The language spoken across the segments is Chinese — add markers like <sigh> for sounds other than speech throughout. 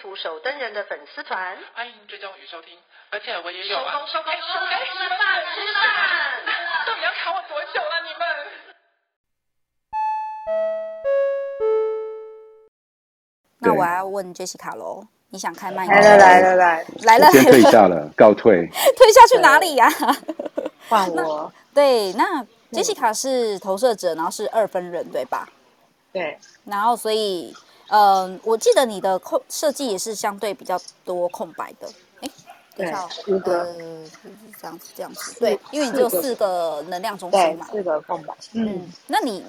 图守灯人的粉丝团，欢迎追踪与收听。而且我也有啊，收工收工收工，吃饭吃饭，到底要卡我多久了你们？那我要问 Jessica 喽，你想开麦？来了来了来来了，先退下了，告退。<laughs> 退下去哪里呀？<laughs> 换我。对，那 Jessica 是投射者，然后是二分人，对吧？对。然后所以，嗯，我记得你的空设计也是相对比较多空白的。哎对，五个，这样子，这样子，对，因为你只有四个能量中心嘛，四个空白。嗯，那你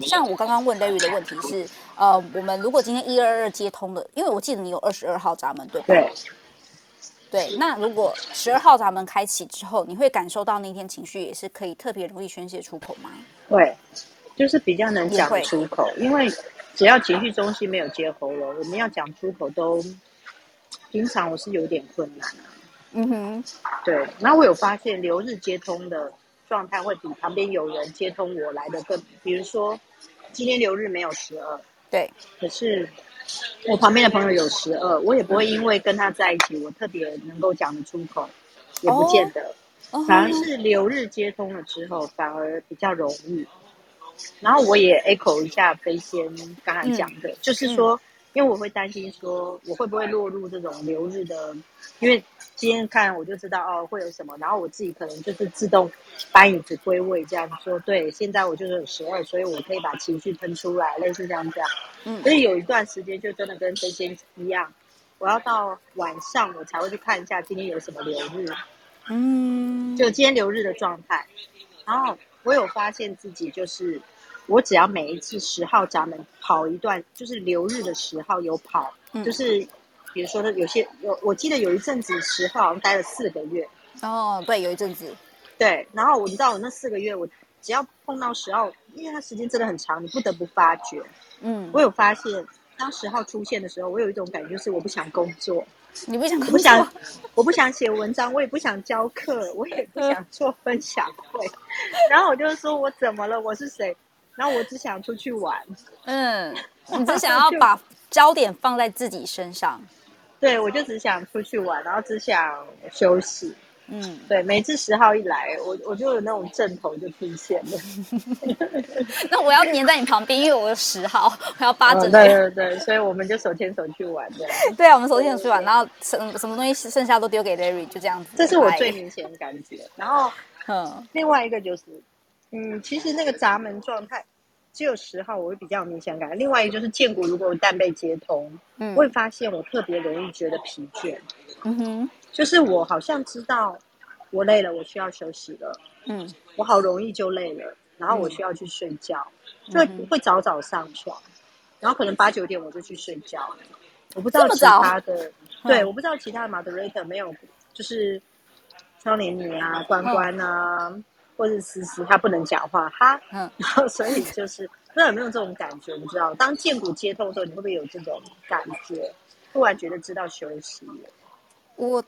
像我刚刚问 Larry 的问题是，呃，我们如果今天一二二接通了，因为我记得你有二十二号闸门，对吧？对。对，那如果十二号闸门开启之后，你会感受到那天情绪也是可以特别容易宣泄出口吗？会，就是比较能讲出口，因为只要情绪中心没有接喉咙，我们要讲出口都，平常我是有点困难啊。嗯哼，对。然后我有发现流日接通的状态会比旁边有人接通我来的更，比如说今天流日没有十二，对。可是我旁边的朋友有十二，我也不会因为跟他在一起，我特别能够讲得出口，也不见得。哦、反而是流日接通了之后，反而比较容易。然后我也 echo 一下飞仙刚才讲的，嗯、就是说，因为我会担心说，我会不会落入这种流日的，因为。今天看我就知道哦会有什么，然后我自己可能就是自动搬椅子归位这样说，对，现在我就是有十二，所以我可以把情绪喷出来，类似这样这样。嗯，所以有一段时间就真的跟飞仙一样，我要到晚上我才会去看一下今天有什么流日，嗯，就今天流日的状态。然后我有发现自己就是，我只要每一次十号闸门跑一段，就是留日的十号有跑，嗯、就是。比如说呢，有些有，我记得有一阵子十号好像待了四个月。哦，对，有一阵子。对，然后我知道我那四个月，我只要碰到十号，因为它时间真的很长，你不得不发觉。嗯。我有发现，当十号出现的时候，我有一种感觉，就是我不想工作。你不想工作？我不想，我不想写文章，我也不想教课，我也不想做分享会。<laughs> 然后我就说，我怎么了？我是谁？然后我只想出去玩。<laughs> 嗯，你只想要 <laughs> 把焦点放在自己身上。对，我就只想出去玩，然后只想休息。嗯，对，每次十号一来，我我就有那种阵头就出现了。<laughs> 那我要黏在你旁边，因为我有十号，我要扒着你。对对对，所以我们就手牵手去玩的。对啊，我们手牵手去玩，然后什什么东西剩下都丢给 Larry，就这样子。这是我最明显的感觉。然后，嗯，另外一个就是，嗯，其实那个闸门状态。只有十号我会比较有明显感，另外一个就是建国如果一旦被接通，嗯，我会发现我特别容易觉得疲倦，嗯哼，就是我好像知道我累了，我需要休息了，嗯，我好容易就累了，然后我需要去睡觉，就会早早上床，然后可能八九点我就去睡觉，我不知道其他的，对，我不知道其他的 moderator 没有，就是窗帘女啊，关关啊。或是思思，他不能讲话哈，嗯，<laughs> 然后所以就是不知道有没有这种感觉，你知道，当荐骨接通的时候，你会不会有这种感觉？突然觉得知道休息了。我，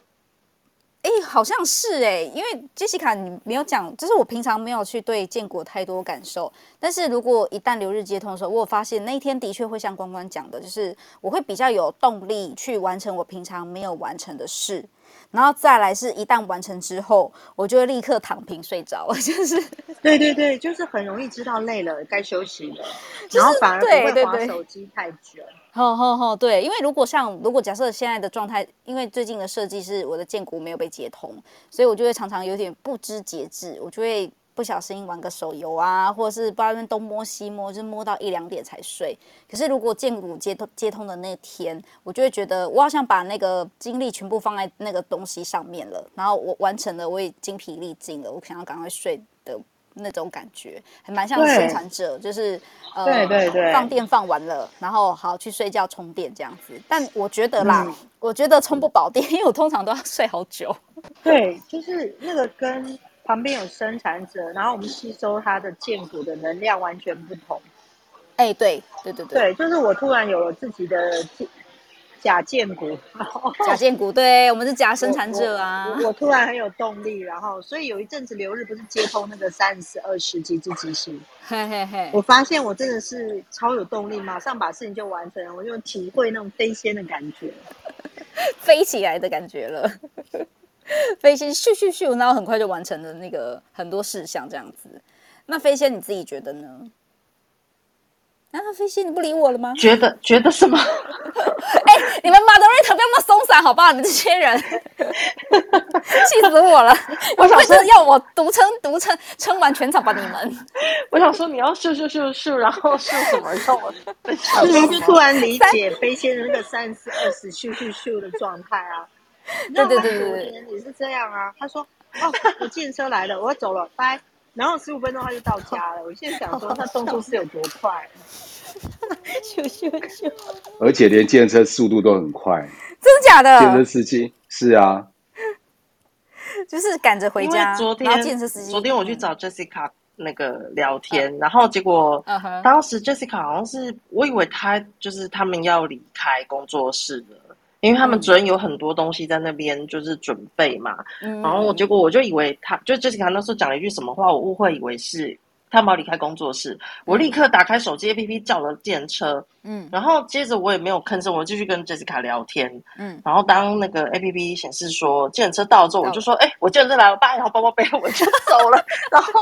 哎，好像是哎，因为杰西卡你没有讲，就是我平常没有去对建国太多感受，但是如果一旦留日接通的时候，我有发现那一天的确会像关关讲的，就是我会比较有动力去完成我平常没有完成的事。然后再来是一旦完成之后，我就会立刻躺平睡着了，<laughs> 就是对对对，就是很容易知道累了该休息了，就是、然后反而不会划手机太久。<laughs> 吼吼吼，对，因为如果像如果假设现在的状态，因为最近的设计是我的荐骨没有被接通，所以我就会常常有点不知节制，我就会。不小心玩个手游啊，或者是不知道那边东摸西摸，就摸到一两点才睡。可是如果建骨接通接通的那天，我就会觉得我好像把那个精力全部放在那个东西上面了，然后我完成了，我也精疲力尽了，我想要赶快睡的那种感觉，还蛮像生产者，就是呃，对对对，放电放完了，然后好去睡觉充电这样子。但我觉得啦，嗯、我觉得充不饱电，因为我通常都要睡好久。对，就是那个跟旁边有生产者，然后我们吸收它的建骨的能量完全不同。哎，对对对对，对，就是我突然有了自己的。假建骨，假建骨，<laughs> 对，我们是假生产者啊我我！我突然很有动力，然后所以有一阵子流日不是接通那个三十二十几只机器，嘿嘿嘿，我发现我真的是超有动力，马上把事情就完成了，我就体会那种飞仙的感觉，<laughs> 飞起来的感觉了，<laughs> 飞仙咻咻咻，然后很快就完成了那个很多事项这样子。那飞仙你自己觉得呢？啊，飞仙，你不理我了吗？觉得觉得什么？<laughs> 哎、欸，你们 moderator 不要那么松散，好不好？你们这些人，气死我了！我想说，要我独撑独撑撑完全场吧？你们，<laughs> 我想说，你要咻咻咻咻，然后咻什么？让我你们就突然理解飞仙的那个三十二十咻咻咻的状态啊！对对对对对，也是这样啊。他说：“哦，我计程车来了，我要走了，拜。”然后十五分钟他就到家了。我现在想说，他动作是有多快？咻咻咻！<laughs> 而且连计程车速度都很快，真的假的？计程车司机是啊，<laughs> 就是赶着回家。昨天，昨天我去找 Jessica 那个聊天，嗯、然后结果，当时 Jessica 好像是，我以为他就是他们要离开工作室了。因为他们昨天有很多东西在那边就是准备嘛，嗯、然后结果我就以为他就 Jessica 那时候讲了一句什么话，我误会以为是他们要离开工作室，我立刻打开手机 APP 叫了电车，嗯，然后接着我也没有吭声，我继续跟 Jessica 聊天，嗯，然后当那个 APP 显示说电车到了之后，我就说，哎、欸，我电车来了，爸，然后包包背了，我就走了，然后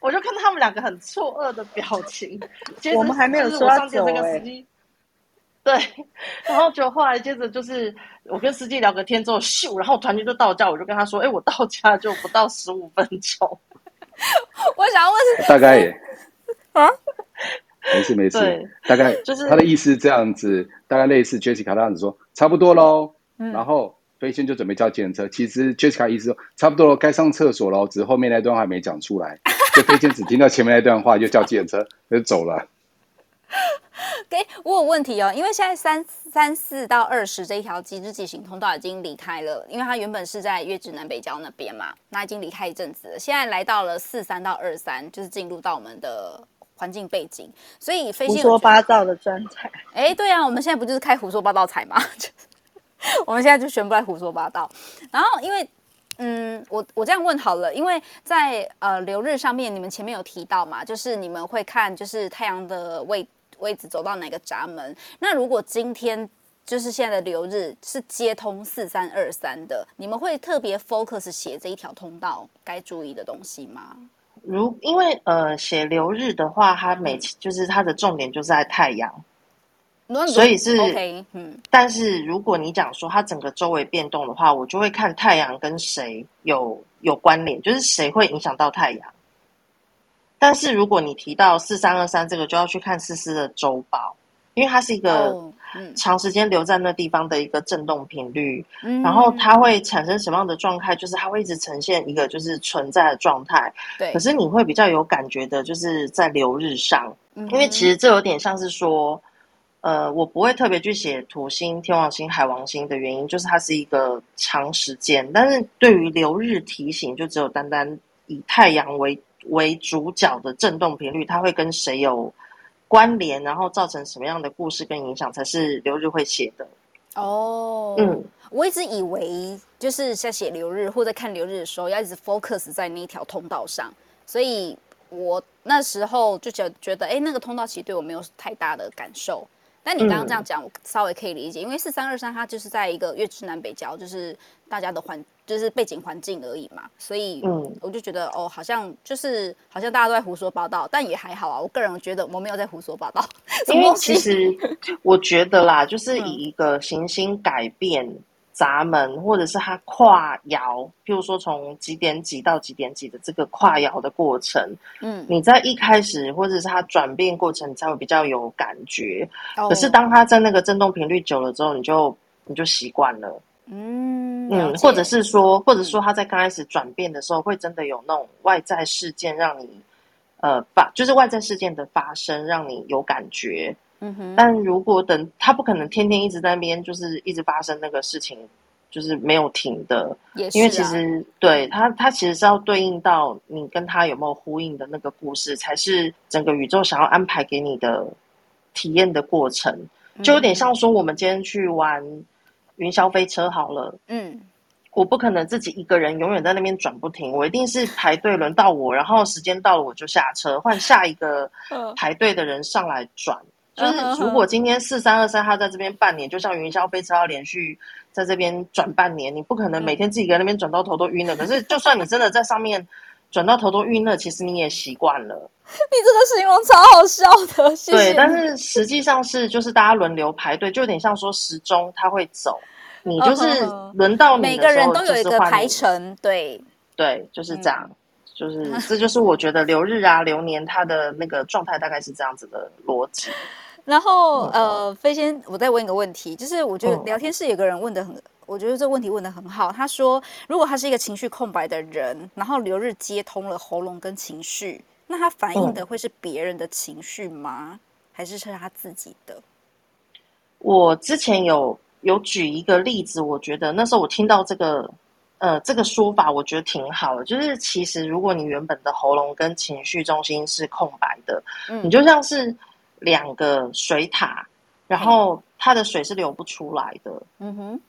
我就看到他们两个很错愕的表情，<laughs> 我们还没有说要走哎。对，然后就后来接着就是我跟司机聊个天之后，咻，然后团队就到家，我就跟他说：“哎，我到家就不到十五分钟。<laughs> ”我想要问是大概也啊，没事没事，大概就是他的意思这样子，大概类似 Jessica 这样子说，差不多喽。嗯、然后飞仙就准备叫计程车，其实 Jessica 意思说差不多了，该上厕所了，只是后面那段话还没讲出来，就飞仙只听到前面那段话，就叫计程车就走了。<laughs> 给、okay, 我有问题哦，因为现在三三四到二十这一条机日急行通道已经离开了，因为它原本是在月之南北郊那边嘛，那已经离开一阵子了，现在来到了四三到二三，就是进入到我们的环境背景，所以飞仙胡说八道的专彩。哎，对啊，我们现在不就是开胡说八道彩吗？<laughs> 我们现在就全部在胡说八道。然后因为嗯，我我这样问好了，因为在呃流日上面，你们前面有提到嘛，就是你们会看就是太阳的位。位置走到哪个闸门？那如果今天就是现在的流日是接通四三二三的，你们会特别 focus 写这一条通道该注意的东西吗？如因为呃写流日的话，它每就是它的重点就是在太阳，嗯、所以是 OK。嗯，但是如果你讲说它整个周围变动的话，我就会看太阳跟谁有有关联，就是谁会影响到太阳。但是如果你提到四三二三这个，就要去看思思的周报，因为它是一个长时间留在那地方的一个震动频率，嗯、然后它会产生什么样的状态？就是它会一直呈现一个就是存在的状态。对，可是你会比较有感觉的，就是在流日上，嗯、因为其实这有点像是说，呃，我不会特别去写土星、天王星、海王星的原因，就是它是一个长时间。但是对于流日提醒，就只有单单以太阳为。为主角的震动频率，它会跟谁有关联，然后造成什么样的故事跟影响，才是流日会写的。哦，嗯，我一直以为就是在写流日或者看流日的时候，要一直 focus 在那一条通道上，所以我那时候就觉觉得，哎，那个通道其实对我没有太大的感受。但你刚刚这样讲，我稍微可以理解，因为四三二三它就是在一个月至南北交，就是大家的环，就是背景环境而已嘛，所以嗯，我就觉得哦，好像就是好像大家都在胡说八道，但也还好啊。我个人觉得我没有在胡说八道，因为其实 <laughs> 我觉得啦，就是以一个行星改变。闸门，或者是它跨摇，譬如说从几点几到几点几的这个跨摇的过程，嗯，你在一开始或者是它转变过程，你才会比较有感觉。哦、可是当它在那个震动频率久了之后，你就你就习惯了，嗯嗯，或者是说，或者说他在刚开始转变的时候，会真的有那种外在事件让你呃发，就是外在事件的发生让你有感觉。嗯哼。但如果等他不可能天天一直在那边，就是一直发生那个事情，就是没有停的。也是啊。因为其实对他，他其实是要对应到你跟他有没有呼应的那个故事，才是整个宇宙想要安排给你的体验的过程。就有点像说，我们今天去玩云霄飞车好了。嗯。我不可能自己一个人永远在那边转不停，我一定是排队轮到我，然后时间到了我就下车，<laughs> 换下一个排队的人上来转。就是如果今天四三二三他在这边半年，就像云霄飞车要连续在这边转半年，你不可能每天自己在那边转到头都晕了。可是就算你真的在上面转到头都晕了，其实你也习惯了。<laughs> 你这个形容超好笑的，<laughs> 谢谢。对，但是实际上是就是大家轮流排队，就有点像说时钟它会走。你就是轮到你每个人都有一个排程，对对，就是这样，嗯、就是这就是我觉得流日啊、流年它的那个状态大概是这样子的逻辑。<laughs> 然后呃，飞仙，我再问一个问题，就是我觉得聊天室有个人问的很，嗯、我觉得这个问题问的很好。他说，如果他是一个情绪空白的人，然后流日接通了喉咙跟情绪，那他反映的会是别人的情绪吗？嗯、还是是他自己的？我之前有。有举一个例子，我觉得那时候我听到这个，呃，这个说法，我觉得挺好的。就是其实如果你原本的喉咙跟情绪中心是空白的，嗯，你就像是两个水塔，然后它的水是流不出来的，嗯哼。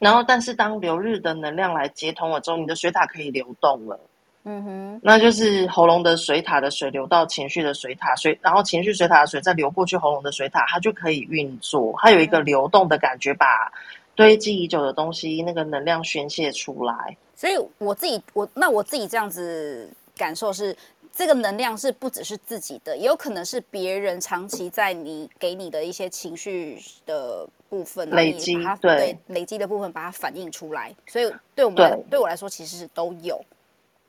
然后，但是当流日的能量来接通了之后，你的水塔可以流动了。嗯哼，那就是喉咙的水塔的水流到情绪的水塔水，然后情绪水塔的水再流过去喉咙的水塔，它就可以运作，它有一个流动的感觉，把堆积已久的东西那个能量宣泄出来。所以我自己，我那我自己这样子感受是，这个能量是不只是自己的，也有可能是别人长期在你给你的一些情绪的部分累积，对，对累积的部分把它反映出来。所以对我们来对，对我来说，其实是都有。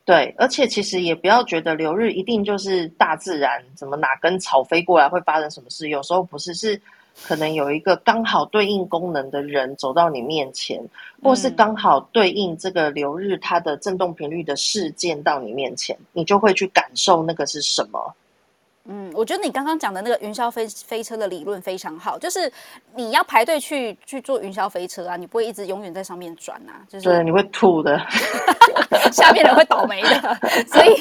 对，而且其实也不要觉得流日一定就是大自然，怎么哪根草飞过来会发生什么事？有时候不是，是可能有一个刚好对应功能的人走到你面前，或是刚好对应这个流日它的振动频率的事件到你面前，你就会去感受那个是什么。嗯，我觉得你刚刚讲的那个云霄飞飞车的理论非常好，就是你要排队去去坐云霄飞车啊，你不会一直永远在上面转啊，就是对，你会吐的，<laughs> 下面人会倒霉的，所以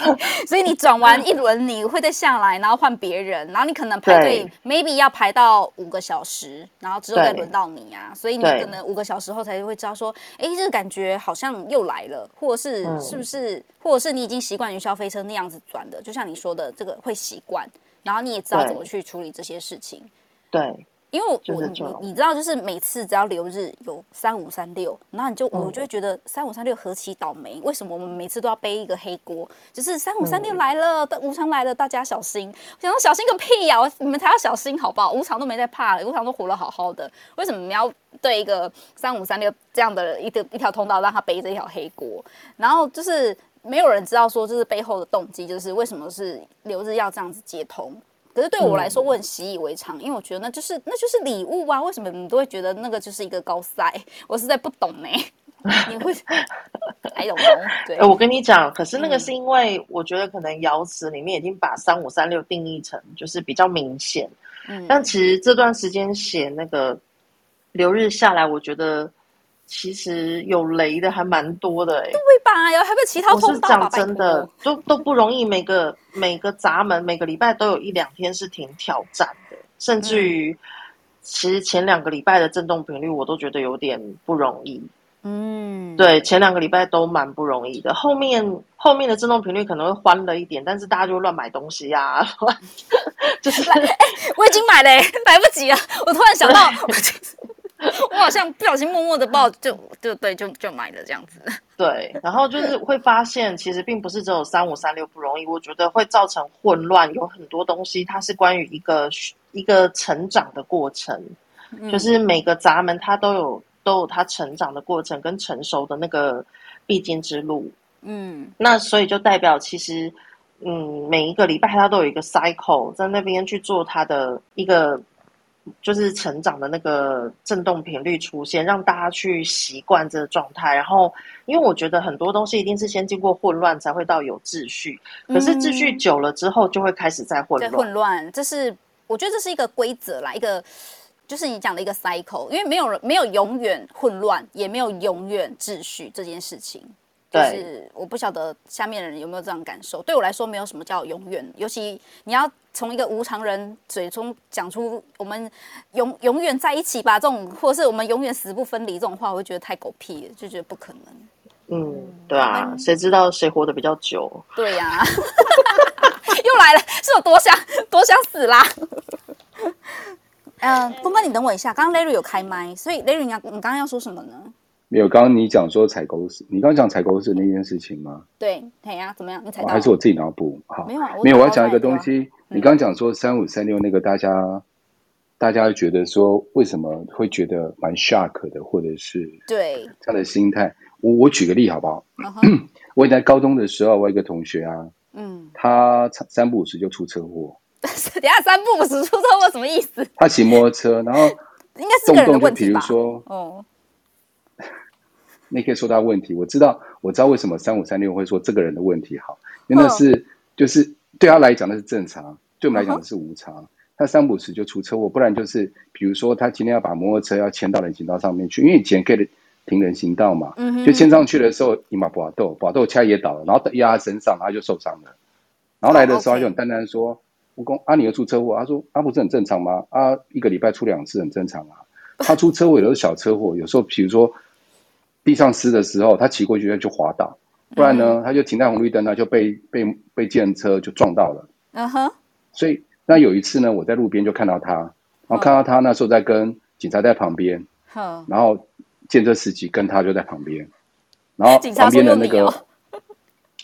所以你转完一轮，你会再下来，然后换别人，然后你可能排队，maybe 要排到五个小时，然后之后再轮到你啊，所以你可能五个小时后才会知道说，哎，这个感觉好像又来了，或者是是不是，嗯、或者是你已经习惯云霄飞车那样子转的，就像你说的，这个会习惯。然后你也知道怎么去处理这些事情，对，因为我你你知道，就是每次只要留日有三五三六，然后你就我就会觉得三五三六何其倒霉，为什么我们每次都要背一个黑锅？就是三五三六来了，无常来了，大家小心！我想说小心个屁呀！你们才要小心好不好？无常都没在怕，无常都活得好好的，为什么你要对一个三五三六这样的一个一条通道让他背着一条黑锅？然后就是。没有人知道说这是背后的动机，就是为什么是留日要这样子接通。可是对我来说，我很习以为常，因为我觉得那就是那就是礼物啊。为什么你都会觉得那个就是一个高赛？我实在不懂呢。<laughs> 你会还有吗？对，我跟你讲，可是那个是因为我觉得可能瑶池里面已经把三五三六定义成就是比较明显。嗯，但其实这段时间写那个留日下来，我觉得。其实有雷的还蛮多的哎、欸，对吧？有还有其他通道？我是讲真的，都都不容易。每个每个闸门，每个礼拜都有一两天是挺挑战的，甚至于，嗯、其实前两个礼拜的震动频率我都觉得有点不容易。嗯，对，前两个礼拜都蛮不容易的。后面后面的震动频率可能会欢了一点，但是大家就会乱买东西呀、啊，<laughs> 就是哎，我已经买了，来不及了。我突然想到。<laughs> <laughs> 我好像不小心默默的报，就就对，就就买了这样子。<laughs> 对，然后就是会发现，其实并不是只有三五三六不容易，我觉得会造成混乱。有很多东西，它是关于一个一个成长的过程，嗯、就是每个闸门它都有都有它成长的过程跟成熟的那个必经之路。嗯，那所以就代表其实，嗯，每一个礼拜它都有一个 cycle 在那边去做它的一个。就是成长的那个震动频率出现，让大家去习惯这个状态。然后，因为我觉得很多东西一定是先经过混乱，才会到有秩序。可是秩序久了之后，就会开始在混乱。混乱，这是我觉得这是一个规则啦，一个就是你讲的一个 cycle。因为没有人没有永远混乱，也没有永远秩序这件事情。就是我不晓得下面的人有没有这样感受。对我来说，没有什么叫永远。尤其你要从一个无常人嘴中讲出“我们永永远在一起吧”这种，或者是“我们永远死不分离”这种话，我会觉得太狗屁了，就觉得不可能。嗯，对啊，谁知道谁活得比较久？对呀、<laughs> 啊，又来了，是有多想多想死啦？<laughs> 嗯、呃，东哥，你等我一下，刚刚 Larry 有开麦，所以 Larry，你你刚刚要说什么呢？没有，刚刚你讲说采购史，你刚刚讲采购史那件事情吗？对，对呀，怎么样？你还是我自己脑补？好，没有，没有，我要讲一个东西。你刚刚讲说三五三六那个，大家大家觉得说为什么会觉得蛮 shock 的，或者是对这样的心态？我我举个例好不好？<clears throat> 我在高中的时候，我有一个同学啊，嗯，他三不五时就出车祸。<laughs> 等下三不五时出车祸什么意思？他骑摩托车，然后 <laughs> 应该是个问题吧？哦。你可以说他问题，我知道，我知道为什么三五三六会说这个人的问题好，因为那是就是对他来讲那是正常，对我们来讲是无常。他三不时就出车祸，不然就是比如说他今天要把摩托车要牵到人行道上面去，因为以前可以停人行道嘛，就牵上去的时候，你把把豆把豆掐也倒了，然后压他身上，他就受伤了。然后来的时候他就很淡淡说：“蜈蚣啊，你又出车祸？”他说：“啊，不是很正常吗？啊，一个礼拜出两次很正常啊。”他出车祸有的是小车祸，有时候比如说。地上湿的时候，他骑过去就滑倒，不然呢，他就停在红绿灯，他就被被被计程车就撞到了。嗯哼。所以那有一次呢，我在路边就看到他，然后看到他那时候在跟警察在旁边，然后计程车司机跟他就在旁边，然后旁边的那个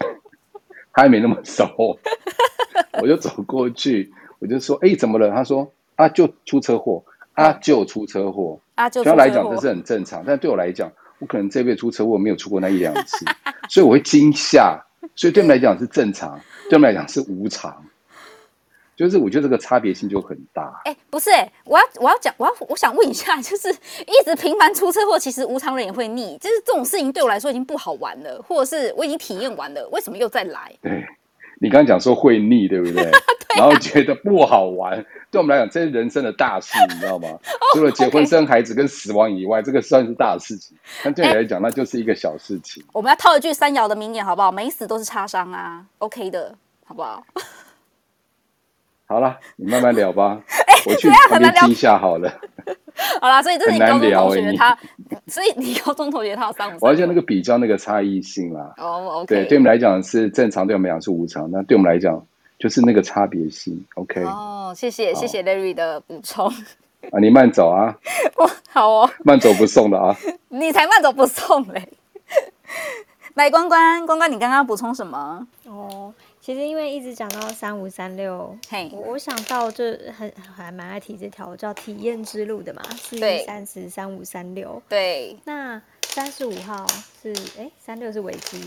<laughs> 他还没那么熟，<laughs> 我就走过去，我就说：“哎，怎么了？”他说：“啊，就出车祸，啊，就出车祸。”啊，就对他来讲这是很正常，但对我来讲。我可能这辈子出车祸没有出过那一两次，<laughs> 所以我会惊吓，所以对我们来讲是正常，<laughs> 对我们来讲是无常，就是我觉得这个差别性就很大。哎、欸，不是哎、欸，我要我要讲，我要我想问一下，<laughs> 就是一直频繁出车祸，其实无常人也会腻，就是这种事情对我来说已经不好玩了，或者是我已经体验完了，为什么又再来？对。你刚刚讲说会腻，对不 <laughs> 对？然后觉得不好玩，对我们来讲，这是人生的大事，你知道吗？<laughs> 除了结婚、生孩子跟死亡以外，这个算是大事情。但对你来讲，那就是一个小事情。我们要套一句三爻的名言，好不好？没死都是擦伤啊，OK 的，好不好？好了，你慢慢聊吧。<laughs> 我去旁边听一下好了。<laughs> 好啦，所以这是你高中同学他，所以你高中同学他有三五。我要讲那个比较那个差异性啦。哦，OK。对，对我们来讲是正常，对我们来讲是无常。那对我们来讲就是那个差别性。OK。哦，谢谢谢谢 Larry 的补充。<laughs> 啊，你慢走啊。<laughs> 哇，好哦。慢走不送的啊。你才慢走不送嘞。来，关关关关，你刚刚补充什么？哦。其实因为一直讲到三五三六，嘿，我我想到就很还蛮爱提这条叫体验之路的嘛，四一三十三五三六，对。那三十五号是哎，三六是危机，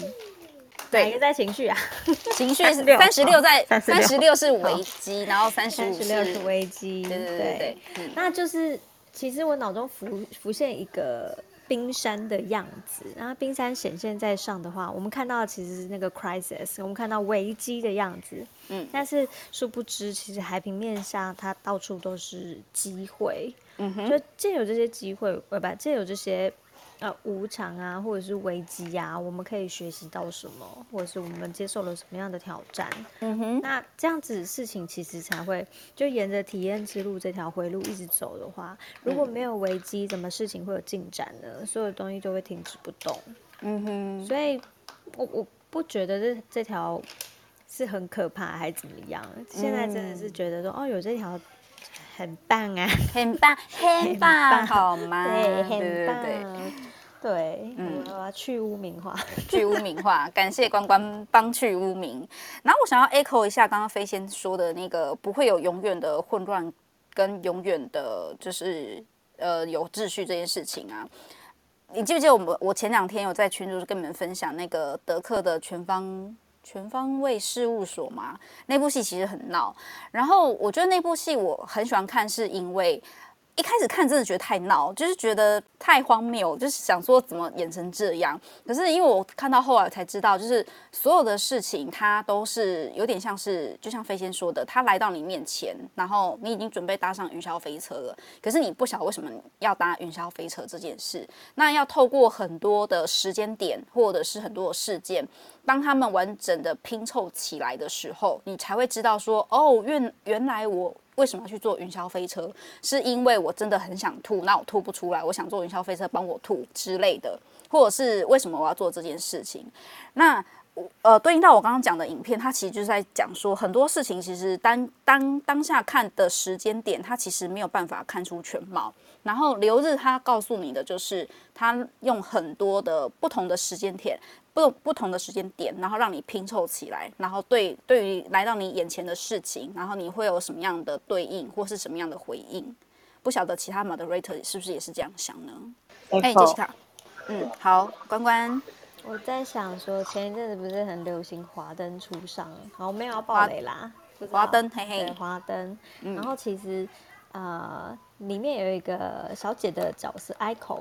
哪一个在情绪啊？<laughs> 情绪是三十六在三十六是危机，然后三十六是危机，对对对对。那就是其实我脑中浮浮现一个。冰山的样子，然后冰山显现在上的话，我们看到其实是那个 crisis，我们看到危机的样子，嗯，但是殊不知，其实海平面下它到处都是机会，嗯哼，就借有这些机会，对吧？借有这些。呃，无常啊，或者是危机啊，我们可以学习到什么，或者是我们接受了什么样的挑战？嗯哼，那这样子事情其实才会就沿着体验之路这条回路一直走的话，如果没有危机，怎么事情会有进展呢？所有东西就会停止不动。嗯哼，所以我我不觉得这这条是很可怕还是怎么样？现在真的是觉得说，哦，有这条。很棒啊，<laughs> 很棒，很棒，好吗？<laughs> 对，很棒，对，嗯，我要去污名化，<laughs> 去污名化，感谢关关帮去污名。然后我想要 echo 一下刚刚飞仙说的那个，不会有永远的混乱跟永远的，就是呃有秩序这件事情啊。你记不记得我们我前两天有在群组跟你们分享那个德克的全方。全方位事务所嘛，那部戏其实很闹。然后我觉得那部戏我很喜欢看，是因为一开始看真的觉得太闹，就是觉得太荒谬，就是想说怎么演成这样。可是因为我看到后来才知道，就是所有的事情它都是有点像是，就像飞仙说的，他来到你面前，然后你已经准备搭上云霄飞车了，可是你不晓得为什么要搭云霄飞车这件事。那要透过很多的时间点，或者是很多的事件，当他们完整的拼凑起来的时候，你才会知道说，哦，原原来我。为什么要去坐云霄飞车？是因为我真的很想吐，那我吐不出来，我想坐云霄飞车帮我吐之类的，或者是为什么我要做这件事情？那呃，对应到我刚刚讲的影片，它其实就是在讲说很多事情，其实当当当下看的时间点，它其实没有办法看出全貌。然后留日他告诉你的就是，他用很多的不同的时间点。不不同的时间点，然后让你拼凑起来，然后对对于来到你眼前的事情，然后你会有什么样的对应，或是什么样的回应？不晓得其他 moderator 是不是也是这样想呢？哎，Jessica，嗯，好，关关，我在想说，前一阵子不是很流行华灯初上，好，没有要爆雷啦，华灯，嘿嘿，华灯，然后其实呃，里面有一个小姐的角色，Aiko。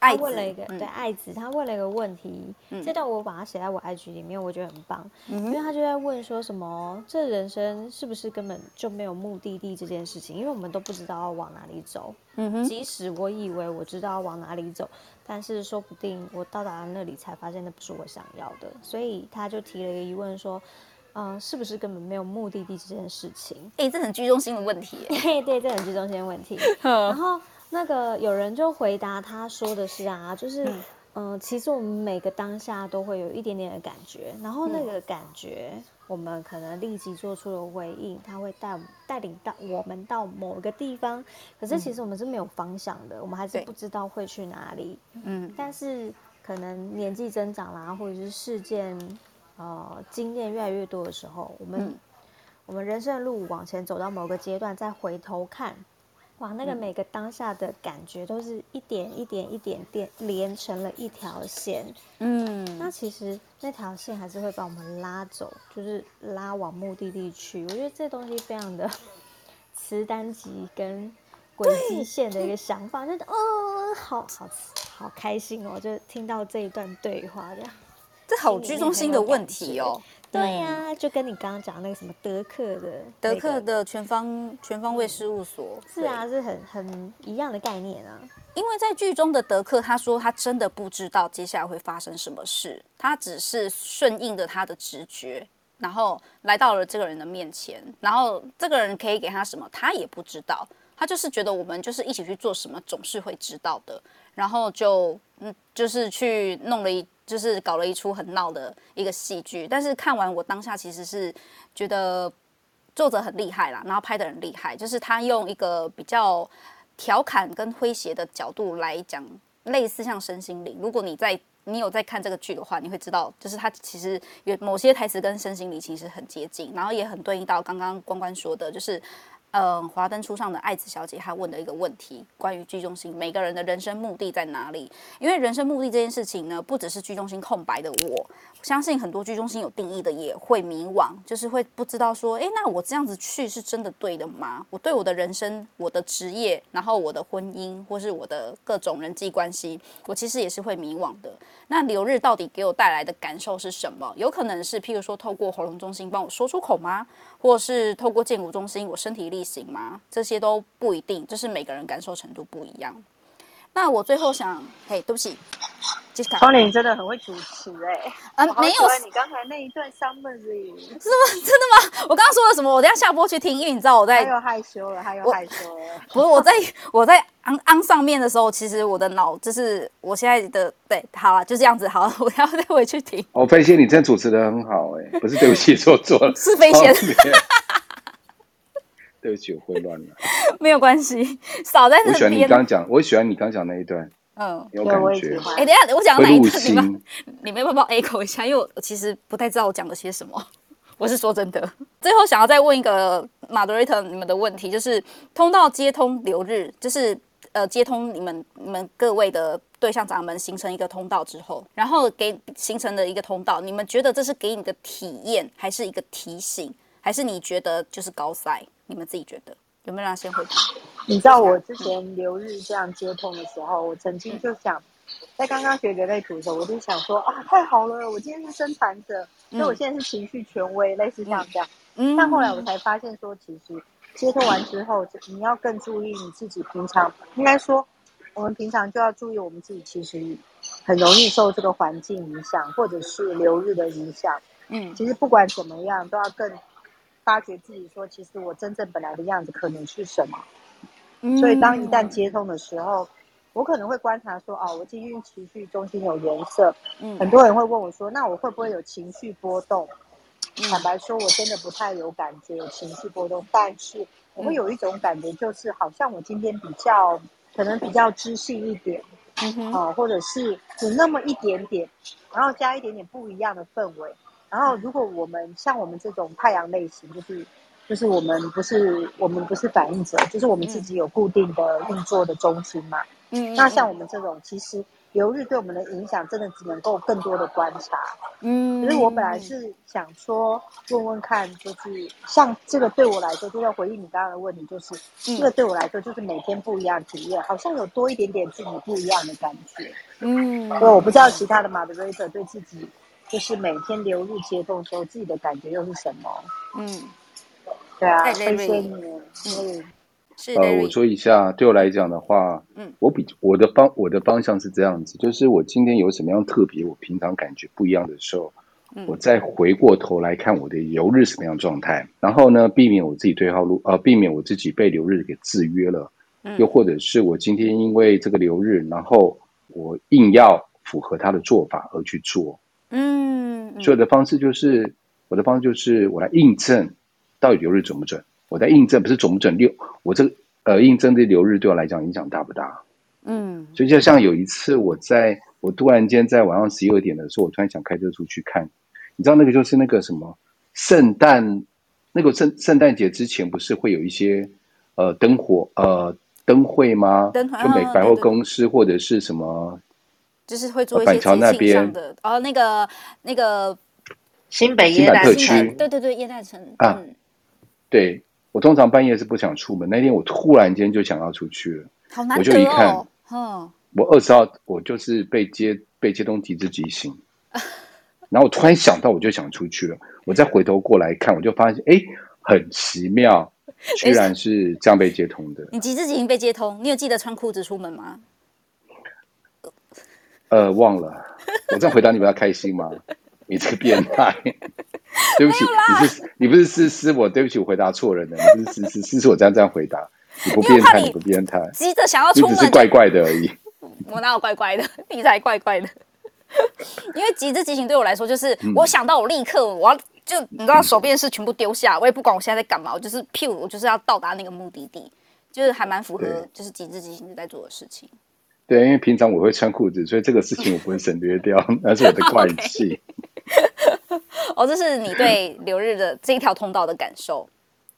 他问了一个、嗯、对爱子，他问了一个问题，嗯、这段我把它写在我 IG 里面，我觉得很棒，嗯、因为他就在问说什么，这人生是不是根本就没有目的地这件事情？因为我们都不知道要往哪里走，嗯、哼即使我以为我知道要往哪里走，但是说不定我到达了那里才发现那不是我想要的，所以他就提了一个疑问说，嗯、呃，是不是根本没有目的地这件事情？哎、欸，这很居中心的问题，对 <laughs> 对，这很居中心的问题，<laughs> 然后。那个有人就回答他说的是啊，就是嗯、呃，其实我们每个当下都会有一点点的感觉，然后那个感觉我们可能立即做出了回应，他会带带领到我们到某个地方，可是其实我们是没有方向的，我们还是不知道会去哪里。嗯，但是可能年纪增长啦，或者是事件呃经验越来越多的时候，我们、嗯、我们人生的路往前走到某个阶段，再回头看。哇，那个每个当下的感觉都是一点一点一点点连成了一条线，嗯，那其实那条线还是会把我们拉走，就是拉往目的地去。我觉得这东西非常的 <laughs> 磁单极跟轨迹线的一个想法，对就哦，好好好开心哦，就听到这一段对话这样，这好居中心的问题哦。对呀、啊，就跟你刚刚讲那个什么德克的、那个、德克的全方全方位事务所，是啊，是很很一样的概念啊。因为在剧中的德克，他说他真的不知道接下来会发生什么事，他只是顺应着他的直觉，然后来到了这个人的面前，然后这个人可以给他什么，他也不知道，他就是觉得我们就是一起去做什么，总是会知道的，然后就嗯，就是去弄了一。就是搞了一出很闹的一个戏剧，但是看完我当下其实是觉得作者很厉害啦，然后拍得很厉害，就是他用一个比较调侃跟诙谐的角度来讲，类似像身心灵。如果你在你有在看这个剧的话，你会知道，就是他其实有某些台词跟身心灵其实很接近，然后也很对应到刚刚关关说的，就是。嗯，华灯初上的爱子小姐，她问的一个问题，关于居中心，每个人的人生目的在哪里？因为人生目的这件事情呢，不只是居中心空白的我，相信很多居中心有定义的也会迷惘，就是会不知道说，诶，那我这样子去是真的对的吗？我对我的人生、我的职业，然后我的婚姻，或是我的各种人际关系，我其实也是会迷惘的。那流日到底给我带来的感受是什么？有可能是譬如说，透过喉咙中心帮我说出口吗？或是透过建骨中心，我身体力行吗？这些都不一定，就是每个人感受程度不一样。那我最后想，嘿，对不起，杰西卡，方玲真的很会主持哎、欸，嗯，没有，你刚才那一段 summary 是吗？真的吗？我刚刚说了什么？我等下下播去听，因为你知道我在，他又害羞了，他又害羞了。不是我在，<laughs> 我在昂昂上面的时候，其实我的脑就是我现在的对，好了，就这样子，好了，<laughs> 我要再回去听。哦，飞仙，你真的主持的很好哎、欸，<laughs> 不是对不起，说错了，是飞仙。对不起，我混乱了。<laughs> 没有关系，少在那边。我喜欢你刚讲，我喜欢你刚讲那一段。嗯，有感觉。哎，等一下，我讲哪一段？你们 <laughs> 你们要不要 echo 一下？因为我其实不太知道我讲了些什么。我是说真的。最后想要再问一个 moderator 你们的问题，就是通道接通流日，就是呃接通你们你们各位的对象长们形成一个通道之后，然后给形成的一个通道，你们觉得这是给你的体验，还是一个提醒，还是你觉得就是高赛？你们自己觉得？有没有人先回答？你知道我之前留日这样接通的时候，我曾经就想，在刚刚学人类图的时候，我就想说啊，太好了，我今天是生产者，所以我现在是情绪权威，类似像这样。嗯。但后来我才发现说，其实接通完之后，你要更注意你自己平常，应该说，我们平常就要注意我们自己，其实很容易受这个环境影响，或者是流日的影响。嗯。其实不管怎么样，都要更发觉自己说，其实我真正本来的样子可能是什么。所以，当一旦接通的时候，我可能会观察说，哦，我今天情绪中心有颜色。嗯，很多人会问我说，那我会不会有情绪波动？坦白说，我真的不太有感觉有情绪波动，但是我会有一种感觉，就是好像我今天比较可能比较知性一点，嗯哼，啊，或者是有那么一点点，然后加一点点不一样的氛围。然后，如果我们像我们这种太阳类型，就是。就是我们不是我们不是反应者，就是我们自己有固定的运作的中心嘛。嗯。那像我们这种，其实流日对我们的影响，真的只能够更多的观察。嗯。所以我本来是想说问问看，就是像这个对我来说，就要回应你刚刚的问题，就是、嗯、这个对我来说，就是每天不一样体验，好像有多一点点自己不一样的感觉。嗯。所以我不知道其他的 moderator 对自己，就是每天流日接通的时候，自己的感觉又是什么？嗯。对啊，谢谢你。嗯，是。呃，我说一下，对我来讲的话，嗯，我比我的方我的方向是这样子，就是我今天有什么样特别，我平常感觉不一样的时候，嗯，我再回过头来看我的流日什么样状态，然后呢，避免我自己对号入呃，避免我自己被流日给制约了，嗯，又或者是我今天因为这个流日，然后我硬要符合他的做法而去做，嗯，所有的方式就是我的方式就是我来印证。到底流日准不准？我在印证，不是准不准六。我这个呃，印证这流日对我来讲影响大不大？嗯，所以就像有一次，我在我突然间在晚上十一二点的时候，我突然想开车出去看，你知道那个就是那个什么圣诞，那个圣圣诞节之前不是会有一些呃灯火呃灯会吗？灯就每百货公司或者是什么，就是会做一些板桥那边的哦，那个那个新北耶诞区，对对对，耶诞城啊。嗯对，我通常半夜是不想出门，那天我突然间就想要出去了，好难得哦，我就一看，嗯，我二十号我就是被接被接通体质急醒，<laughs> 然后我突然想到，我就想出去了，我再回头过来看，我就发现，哎，很奇妙，<laughs> 居然是这样被接通的。你体质急行被接通，你有记得穿裤子出门吗？呃，忘了。我这样回答你们要开心吗？<laughs> 你这个变态！<laughs> 对不起，你是你不是思思，我对不起，我回答错人了。你不是思思，思思我这样这样回答，你不变态，你不变态，急着想要出门，你只是怪怪的而已。<laughs> 我哪有怪怪的？你才怪怪的。因为急着急行对我来说，就是我想到我立刻我要就你知道手边的事全部丢下，我也不管我现在在干嘛，我就是譬如我就是要到达那个目的地，就是还蛮符合就是急着急行在做的事情。对，因为平常我会穿裤子，所以这个事情我不会省略掉，那是我的 <laughs> 怪气。<laughs> 哦，这是你对留日的这一条通道的感受，